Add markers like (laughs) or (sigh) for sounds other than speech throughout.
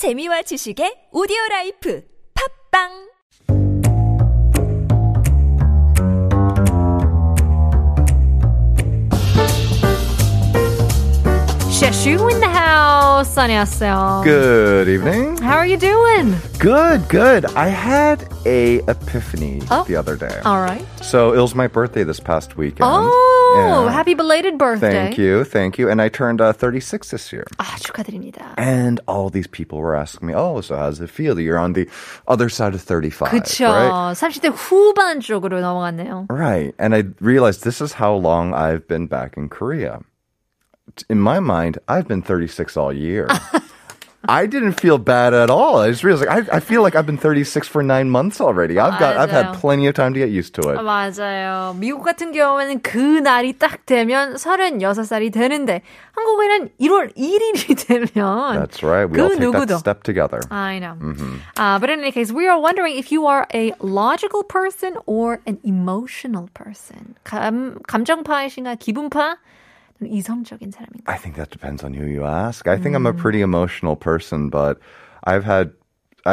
재미와 지식의 오디오 라이프. 팝빵 Sheshu in the house. 안녕하세요. Good evening. How are you doing? Good, good. I had a epiphany Oh. the other day. All right. So it was my birthday this past weekend. Oh, Yeah. happy belated birthday. Thank you, thank you. And I turned uh, 36 this year. 아, 축하드립니다. And all these people were asking me, oh, so how does it feel that you're on the other side of 35? 그쵸. Right? 30대 후반 쪽으로 넘어갔네요. Right. And I realized this is how long I've been back in Korea. In my mind, I've been 36 all year. (laughs) I didn't feel bad at all. I just realized like, I, I feel like I've been 36 for nine months already. I've got I've had 맞아요. plenty of time to get used to it. 맞아요. 미국 같은 경우에는 그 날이 딱 되면 36살이 되는데 한국에는 1월 1일이 (laughs) 되면 That's right. We 그 all take 누구도. that step together. I know. Uh, but in any case, we are wondering if you are a logical person or an emotional person. 감, 감정파이신가 기분파? 이성적인 사람인가? I think that depends on who you ask. I think I'm a Mm. pretty emotional person, but I've had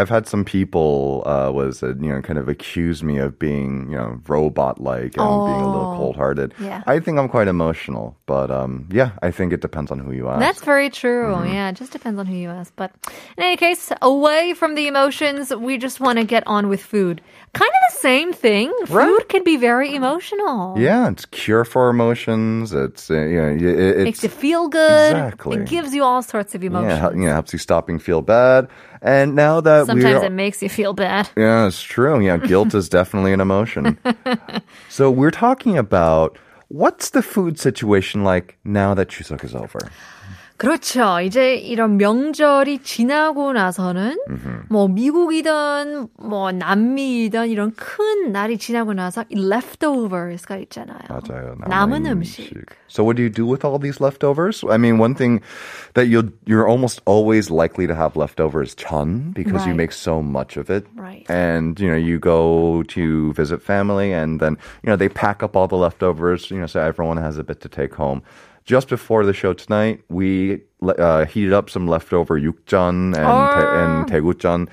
I've had some people uh, was uh, you know kind of accuse me of being you know robot like and being a little Oh. cold hearted. Yeah. I think I'm quite emotional, but um, yeah, I think it depends on who you ask. That's very true. Mm-hmm. Yeah, it just depends on who you ask. But in any case, away from the emotions, we just want to get on with food. Kind of the same thing. Right. Food can be very emotional. yeah, it's cure for emotions. It's uh, you know it, Makes you feel good. Exactly. It gives you all sorts of emotions. yeah, you know, helps you stopping feel bad. And now that Sometimes it makes you feel bad. (laughs) Yeah, it's true. Yeah, guilt is definitely an emotion. (laughs) so we're talking about what's the food situation like now that Chuseok is over? 그렇죠. 이제 이런 명절이 지나고 나서는 뭐 미국이든 뭐 남미이든 이런 큰 날이 지나고 나서 이 leftovers가 있잖아요. 맞아요. 남은 음식. So what do you do with all these leftovers? I mean, one thing that you'll you're almost always likely to have leftovers chun because you Right. make so much of it. Right. And you know, you go to visit family and then, you know, they pack up all the leftovers, you know, so everyone has a bit to take home. Just before the show tonight, we uh, heated up some leftover yukjeon and, te- and daegujjeon.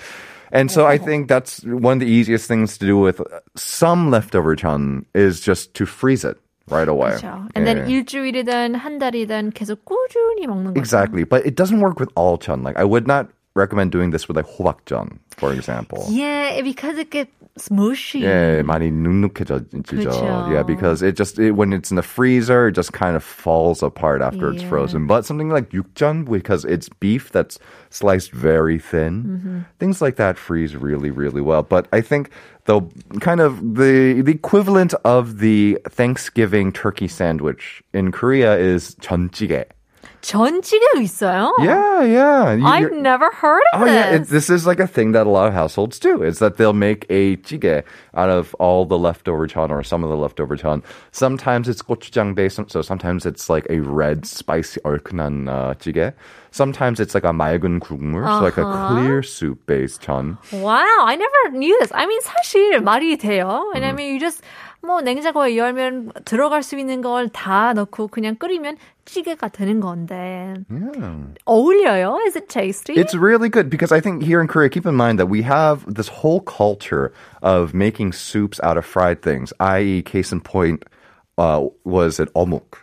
And so I think that's one of the easiest things to do with some leftover jeon is just to freeze it right away. 그렇죠. And then Yeah. 일주일이든 한 달이든 계속 꾸준히 먹는 거죠. Exactly, but it doesn't work with all chun. Like I would not recommend doing this with like 호박전, for example. Yeah, because it gets mushy. Yeah, 많이 눅눅해지죠. Yeah, because it just it, when it's in the freezer, it just kind of falls apart after yeah. it's frozen. But something like yukjeon, because it's beef that's sliced very thin, mm-hmm. things like that freeze really, really well. But I think the kind of the the equivalent of the Thanksgiving turkey sandwich in Korea is 전찌개. 전찌개 있어요? Yeah, yeah. You- I've you're- never heard of Oh this. yeah, it, this is like a thing that a lot of households do. Is that they'll make a jjigae out of all the leftover chon or some of the leftover chon. Sometimes it's gochujang based, so sometimes it's like a red spicy 얼큰한 uh, jjigae. Sometimes it's like a 맑은 국물, so like a Uh-huh. clear soup based chon. Wow, I never knew this. I mean, 사실 말이 돼요. 음. 왜냐면 you just 뭐 냉장고에 열면 들어갈 수 있는 걸 다 넣고 그냥 끓이면 찌개가 되는 건데 어울려요? Is it tasty? It's really good because I think here in Korea, keep in mind that we have this whole culture of making soups out of fried things. I.e., case in point uh, was it omuk.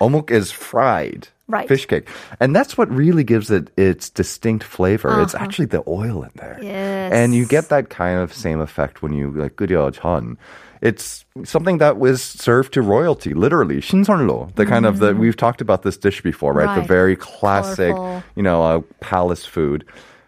Omuk is fried Right. fish cake, and that's what really gives it its distinct flavor. It's actually the oil in there, Yes. and you get that kind of same effect when you like 끓여 전. It's something that was served to royalty, literally. 신선로, the kind of the we've talked about this dish before, right? The Mm. Right. very classic, Colorful. you know, uh, palace food.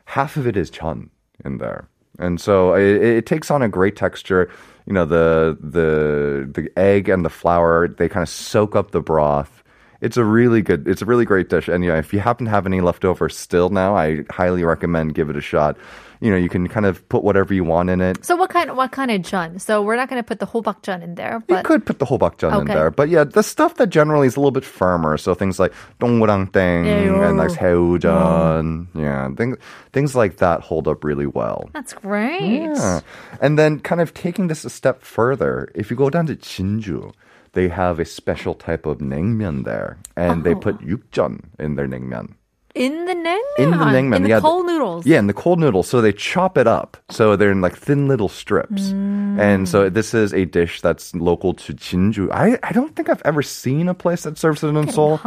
Half of it is chun in there, and so it, it takes on a great texture. You know, the the the egg and the flour they kind of soak up the broth. it's a really good, it's a really great dish. And if you happen to have any leftover still now, I highly recommend give it a shot. You know, you can kind of put whatever you want in it. So what kind what kind of jun? So we're not going to put the holbakjeon in there. But... You could put the holbakjeon okay. in there, but yeah, the stuff that generally is a little bit firmer. So things like dongwurangteng and like seojeon, mm. yeah, things things like that hold up really well. That's great. Yeah. and then kind of taking this a step further, if you go down to Jinju they have a special type of naengmyeon there, and they put oh. yukjeon in their naengmyeon. in the naengmyeon. In the naengmyeon, in the yeah, cold noodles. Yeah, in the cold noodles. So they chop it up. So they're in like thin little strips. And so mm. this is a dish that's local to Jinju. I, I don't think I've ever seen a place that serves it in I'm Seoul.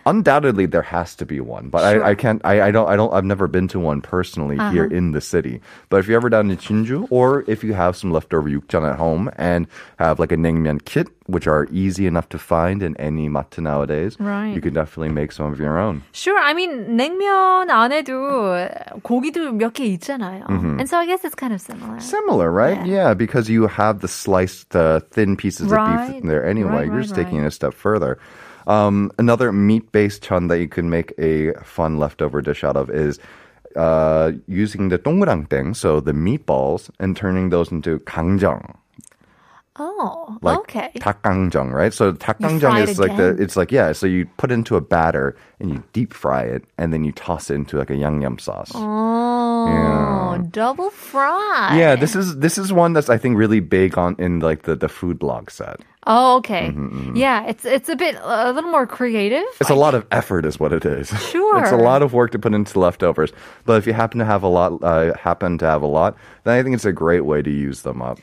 hungry. Undoubtedly, there has to be one, but Sure. I, I can't. I, I don't. I don't. I've never been to one personally here Uh-huh. in the city. But if you're ever down in Jinju, or if you have some leftover yukjeon at home and have like a naengmyeon kit, which are easy enough to find in any matte nowadays, Right. you can definitely make some of your own. Sure, I mean 냉면 안에도 고기도 몇 개 있잖아요. And so I guess it's kind of similar. Similar, right? Yeah. Yeah, because you have the sliced uh, thin pieces of Right. beef in there anyway. Right, You're right, just taking right. it a step further. Um, another meat-based chun that you can make a fun leftover dish out of is uh, using the donggurang thing, so the meatballs, and turning those into gangjeong. Oh, like okay. Dakgangjeong, right? So dakgangjeong is like again? the it's like yeah. So you put into a batter and you deep fry it, and then you toss it into like a yangnyeom sauce. Oh, yeah. double fry. Yeah, this is this is one that's I think really big on in like the the food blog set. Oh, okay. Mm-hmm, mm-hmm. Yeah, it's it's a bit a little more creative. It's a lot of effort, is what it is. Sure, (laughs) it's a lot of work to put into leftovers. But if you happen to have a lot, uh, happen to have a lot, then I think it's a great way to use them up.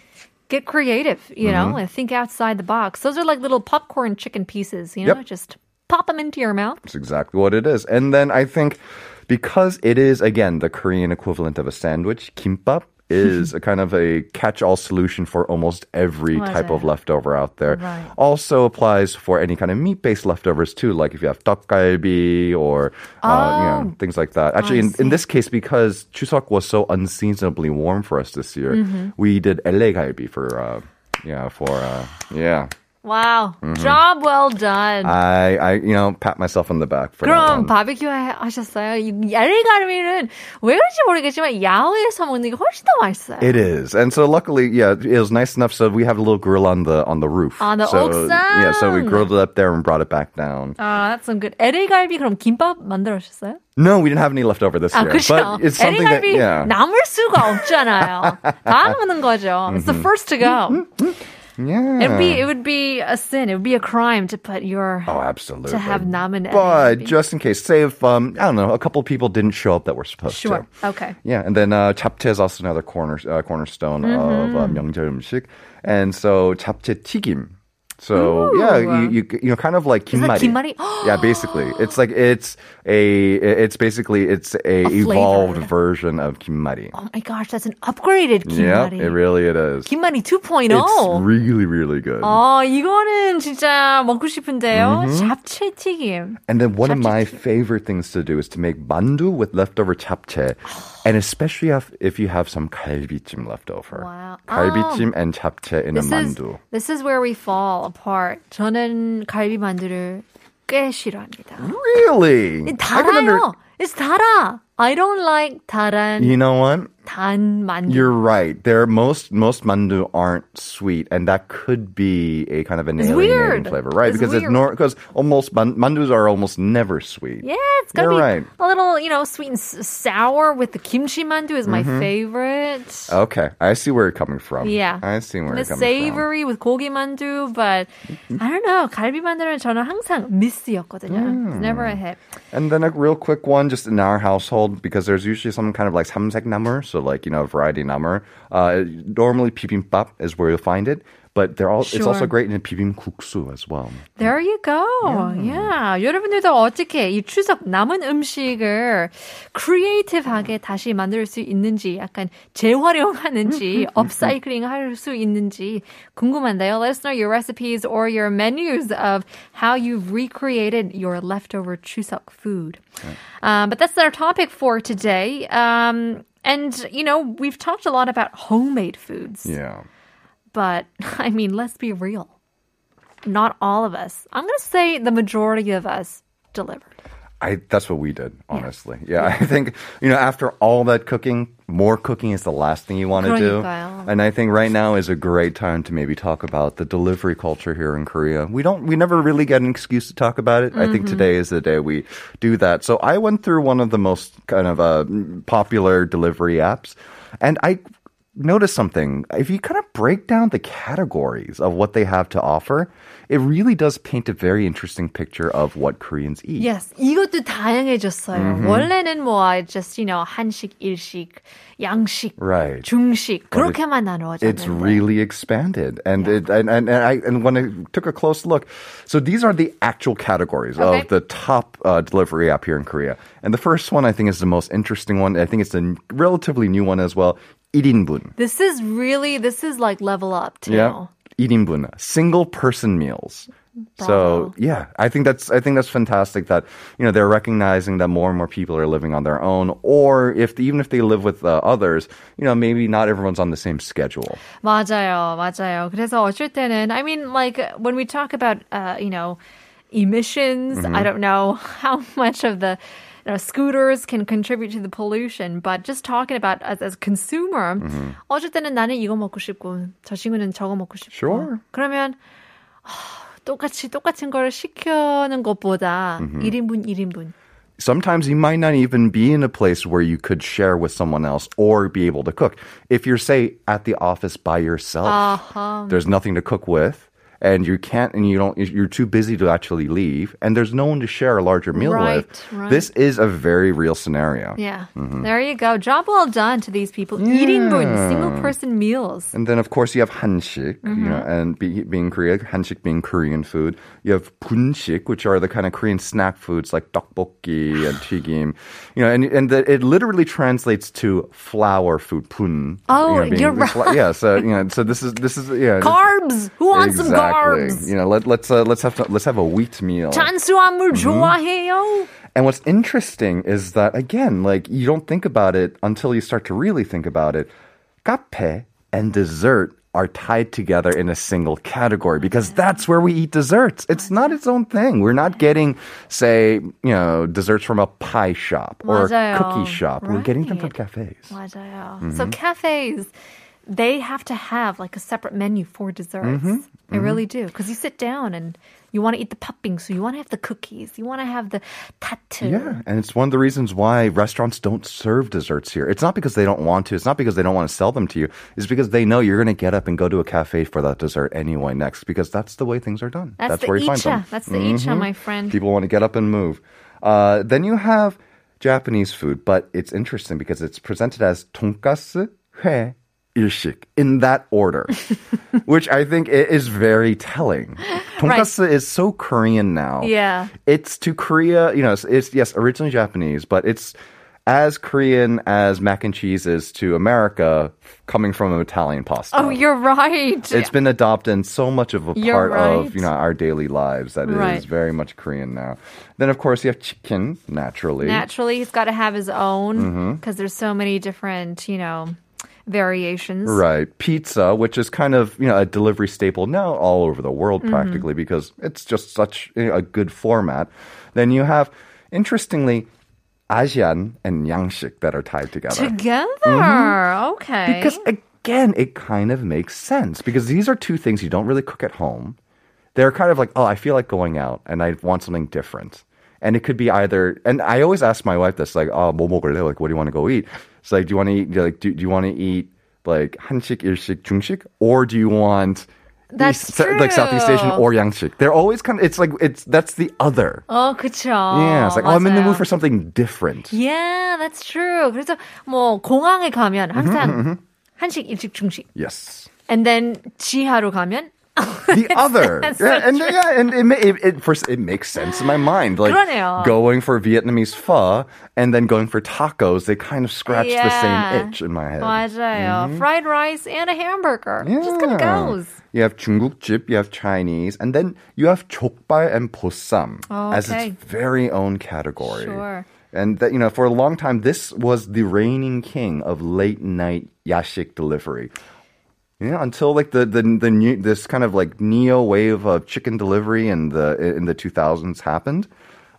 Get creative, you Mm-hmm. know, and think outside the box. Those are like little popcorn chicken pieces, you know, Yep. just pop them into your mouth. That's exactly what it is. And then I think because it is again the Korean equivalent of a sandwich, kimbap is a (laughs) kind of a catch-all solution for almost every type of 맞아요. leftover out there. Right. Also applies for any kind of meat-based leftovers too, like if you have 떡갈비 or uh, you know, Oh. things like that. Actually, I in, in see. this case, because Chuseok was so unseasonably warm for us this year, Mm-hmm. we did LA galbi for uh, yeah for uh, yeah. Wow, Mm-hmm. job well done. I I you know pat myself on the back for that 그럼 one. 바비큐 해- 하셨어요? 이 야리가르미는 왜 그런지 모르겠지만 야외에서 먹는 게 훨씬 더 맛있어요. It is, and so luckily, yeah, it was nice enough. So we have a little grill on the on the roof. On the so, 옥상. Yeah, so we grilled it up there and brought it back down. 아, that's some good. LA 갈비 그럼 김밥 만들었어요? No, we didn't have any left over this 아, year, 그렇죠. but it's LA something that 갈비 yeah. 남을 수가 없잖아요. 다 먹는 거죠. It's the first to go. Yeah. It'd be it would be a sin. It would be a crime to put your Oh, absolutely. to have namen. But just in case, say if um I don't know, a couple people didn't show up that were supposed sure. to. Sure. Okay. Yeah, and then uh chapte is also another corner uh, cornerstone mm-hmm. of um, 음식. And so chapte tigim so Ooh. yeah, you, you, you know, kind of like kimari. (gasps) yeah, basically, it's like it's a it's basically it's a, a evolved version of kimari. Oh my gosh, that's an upgraded kimari. Yeah, it really it is. 김말이 2.0. It's really really good. Oh, 이거는 진짜 먹고 싶은데요. Mm-hmm. 잡채 튀김. And then one of my favorite things to do is to make mandu with leftover 잡채. and especially if, if you have some 갈비찜 left over. Wow. 갈비찜 and 잡채 in This a is mandu. this is where we fall apart. 저는 갈비 만두를 꽤 싫어합니다. Really? I can under- 달아요. It's 달아. I don't like 달한 you know what? 단 만두. You're right. There most most mandu aren't sweet, and that could be a kind of an It's alienating weird. flavor, right? It's because it's weird. nor because almost man- mandus are almost never sweet. yeah, it's gotta You're be right. a little, you know, sweet and s- sour with the kimchi mandu is my Mm-hmm. favorite. Okay, I see where you're coming from. Yeah. I see where The you're coming from. savory with 고기 만두, but I don't know. 갈비 만두는 저는 항상 미스였거든요. Mm. It's never a hit. And then a real quick one, just in our household, because there's usually some kind of like samsek namer, so so like you know a variety namul. Uh, normally bibimbap is where you'll find it, but they're all sure. it's also great in 비빔국수 as well. There you go. Yeah. 여러분들도 어떻게 이 추석 남은 음식을 크리에이티브하게 다시 만들 수 있는지 약간 재활용하는지 (laughs) 업사이클링 할 수 있는지 궁금한데요. Let us know your recipes or your menus of how you've recreated your leftover 추석 food. Right. Um, but that's our topic for today. Um, and, you know, we've talked a lot about homemade foods. Yeah. But (laughs) I mean, let's be real. Not all of us. I'm going to say the majority of us delivered. I that's what we did, honestly. Yeah. yeah. I think you know after all that cooking, more cooking is the last thing you want to do. And I think right now is a great time to maybe talk about the delivery culture here in Korea. We don't we never really get an excuse to talk about it. Mm-hmm. I think mm-hmm. today is the day we do that. So I went through one of the most kind of uh, popular delivery apps. And I notice something. If you kind of break down the categories of what they have to offer, it really does paint a very interesting picture of what Koreans eat. Yes, 이것도 다양해졌어요. Mm-hmm. 원래는 뭐 just you know 한식, 일식, 양식, Right. 중식 But it- 그렇게만 나누어졌는데. It's really expanded, and it and, and and I and when I took a close look, so these are the actual categories Okay. of the top uh, delivery app here in Korea. And the first one I think is the most interesting one. I think it's a n- relatively new one as well. 1인분. This is really this is like level up too. Yeah. 1인분, single person meals. So Bravo. yeah, I think that's I think that's fantastic that you know they're recognizing that more and more people are living on their own, or if even if they live with uh, others, you know maybe not everyone's on the same schedule. 맞아요, 맞아요. 그래서 어쩔 때는, I mean, like when we talk about, uh, you know, emissions, Mm-hmm. I don't know how (laughs) much of the you know, scooters can contribute to the pollution, but just talking about as as a consumer, Mm-hmm. 어쩔 때는 나는 이거 먹고 싶고 저 친구는 저거 먹고 싶고. Sure. 그러면 하, 똑같이 똑같은 걸 시켜는 것보다 Mm-hmm. 1인분 1인분. sometimes you might not even be in a place where you could share with someone else or be able to cook. If you're, say, at the office by yourself, Uh-huh. there's nothing to cook with. And you can't, and you don't, you're too busy to actually leave, and there's no one to share a larger meal Right, with. right. This is a very real scenario. Yeah. Mm-hmm. There you go. Job well done to these people. 1인분, single person meals. And then, of course, you have hanshik, Mm-hmm. you know, and be, being korean hanshik being Korean food. You have bunshik, which are the kind of Korean snack foods like tteokbokki and (sighs) tigim. You know, and and the, it literally translates to flour food, pun. Oh, you know, being you're the fla- Yeah, so you know, so this is this is yeah. Carbs. Who wants some exactly. carbs? You know, let, let's uh, let's have to, let's have a wheat meal. 탄수화물 Mm-hmm. 좋아해요? And what's interesting is that again, like you don't think about it until you start to really think about it. Cafe and dessert are tied together in a single category because that's where we eat desserts. It's not its own thing. We're not getting, say, you know, desserts from a pie shop or a 맞아요. cookie shop. We're getting them from Right. cafes. 맞아요. Mm-hmm. So cafes, they have to have like a separate menu for desserts. Mm-hmm. They really do. Because you sit down and you want to eat the puppings, so you want to have the cookies, you want to have the tattoo. Yeah, and it's one of the reasons why restaurants don't serve desserts here. It's not because they don't want to. It's not because they don't want to sell them to you. It's because they know you're going to get up and go to a cafe for that dessert anyway next because that's the way things are done. That's, the where you find them. icha. That's the icha, my friend. People want to get up and move. Uh, then you have Japanese food, but it's interesting because it's presented as tonkatsu, 회, 일식 in that order, (laughs) which I think is very telling. Tonkatsu is so Korean now. Yeah. It's to Korea, you know, it's, it's yes, originally Japanese, but it's as Korean as mac and cheese is to America coming from an Italian pasta. Oh, you're right. It's been adopted in so much of a You're part right. of you know our daily lives that it is Right. very much Korean now. Then of course you have chicken naturally. Naturally, he's got to have his own Mm-hmm. because there's so many different, you know, variations. Right. Pizza, which is kind of, you know, a delivery staple now all over the world mm-hmm. practically mm-hmm. because it's just such a good format. Then you have, interestingly, Asian and Yangshik that are tied together. Together? Mm-hmm. Okay. Because again, it kind of makes sense because these are two things you don't really cook at home. They're kind of like, oh, I feel like going out and I want something different. And it could be either, and I always ask my wife this, like, oh, Like, what do you want to go eat? It's like, do you want to eat, like, do, do you want to eat like 한식, 일식, 중식? Or do you want That's East, like Southeast Asian true. or Yangshik? They're always kind of, it's like, it's, that's the other. 어, 그쵸. yeah, it's like, oh, I'm in the 맞아요. mood for something different. Yeah, that's true. 그래서 뭐 공항에 가면 Mm-hmm, 항상 한식, 일식, 중식. Yes. And then 지하로 가면 the (laughs) other. that's (laughs) yeah, so and yeah, and it, ma- it, it first it makes sense in my mind. Like 그러네요. going for Vietnamese pho and then going for tacos, they kind of scratch the Yeah. same itch in my head. 맞아요. Fried rice and a hamburger. Just kind of Yeah. goes. You have 중국집, you have Chinese, and then you have 족발 and 보쌈 Oh, as okay. its very own category. Sure. And that you know, for a long time, this was the reigning king of late night yashik delivery. Yeah, until like the the the new this kind of like neo wave of chicken delivery in the in the 2000s happened.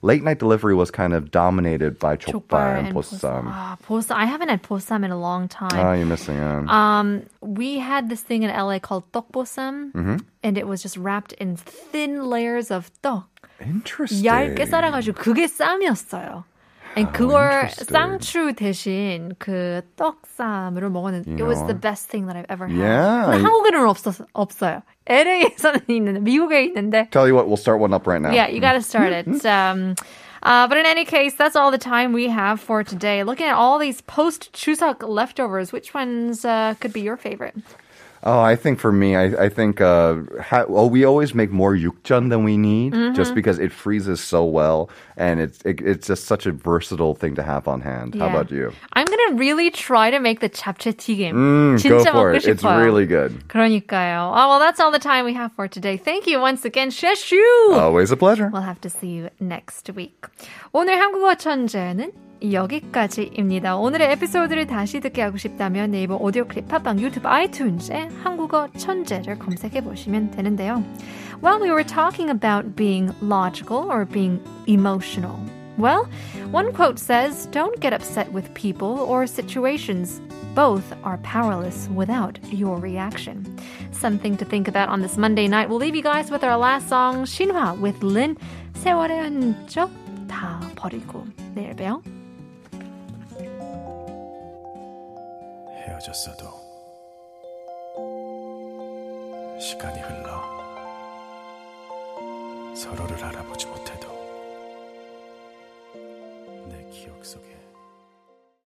Late night delivery was kind of dominated by chokbal and, posam. Ah, posam. I haven't had posam in a long time. Ah, you're missing out. Um, we had this thing in LA called tteokbosam, mm-hmm. and it was just wrapped in thin layers of tteok. Interesting. 얇게 그게 쌈이었어요. And 그걸 interesting. 쌍추 대신 그 떡쌈으로 먹었는데 it was You the know. best thing that I've ever had. Yeah. 근데 한국에는 없었, 없어요. LA에서는 있는데 미국에 있는데 Tell you what, we'll start one up right now. Yeah, you got to start it. Um, uh, but in any case, that's all the time we have for today. Looking at all these post Chuseok leftovers, which ones uh, could be your favorite? Oh, I think for me, I, I think uh, ha- well, we always make more yukjeon than we need, Mm-hmm. just because it freezes so well, and it's it, it's just such a versatile thing to have on hand. Yeah. How about you? I'm gonna really try to make the chapchae tigim. go for it. It's really good. 그러니까요. Oh well, that's all the time we have for today. Thank you once again, Sheshu. Always a pleasure. We'll have to see you next week. 오늘 한국어 천재는 여기까지입니다. 오늘의 에피소드를 다시 듣게 하고 싶다면 네이버 오디오 클립, 팟빵, 유튜브, 아이튠즈에 한국어 천재를 검색해 보시면 되는데요. Well, we were talking about being logical or being emotional. Well, one quote says, Don't get upset with people or situations. Both are powerless without your reaction. Something to think about on this Monday night. We'll leave you guys with our last song, 신화 with Lin. 세월의 흔적 다 버리고. 내일 봬요. 헤어졌어도 시간이 흘러 서로를 알아보지 못해도 내 기억 속에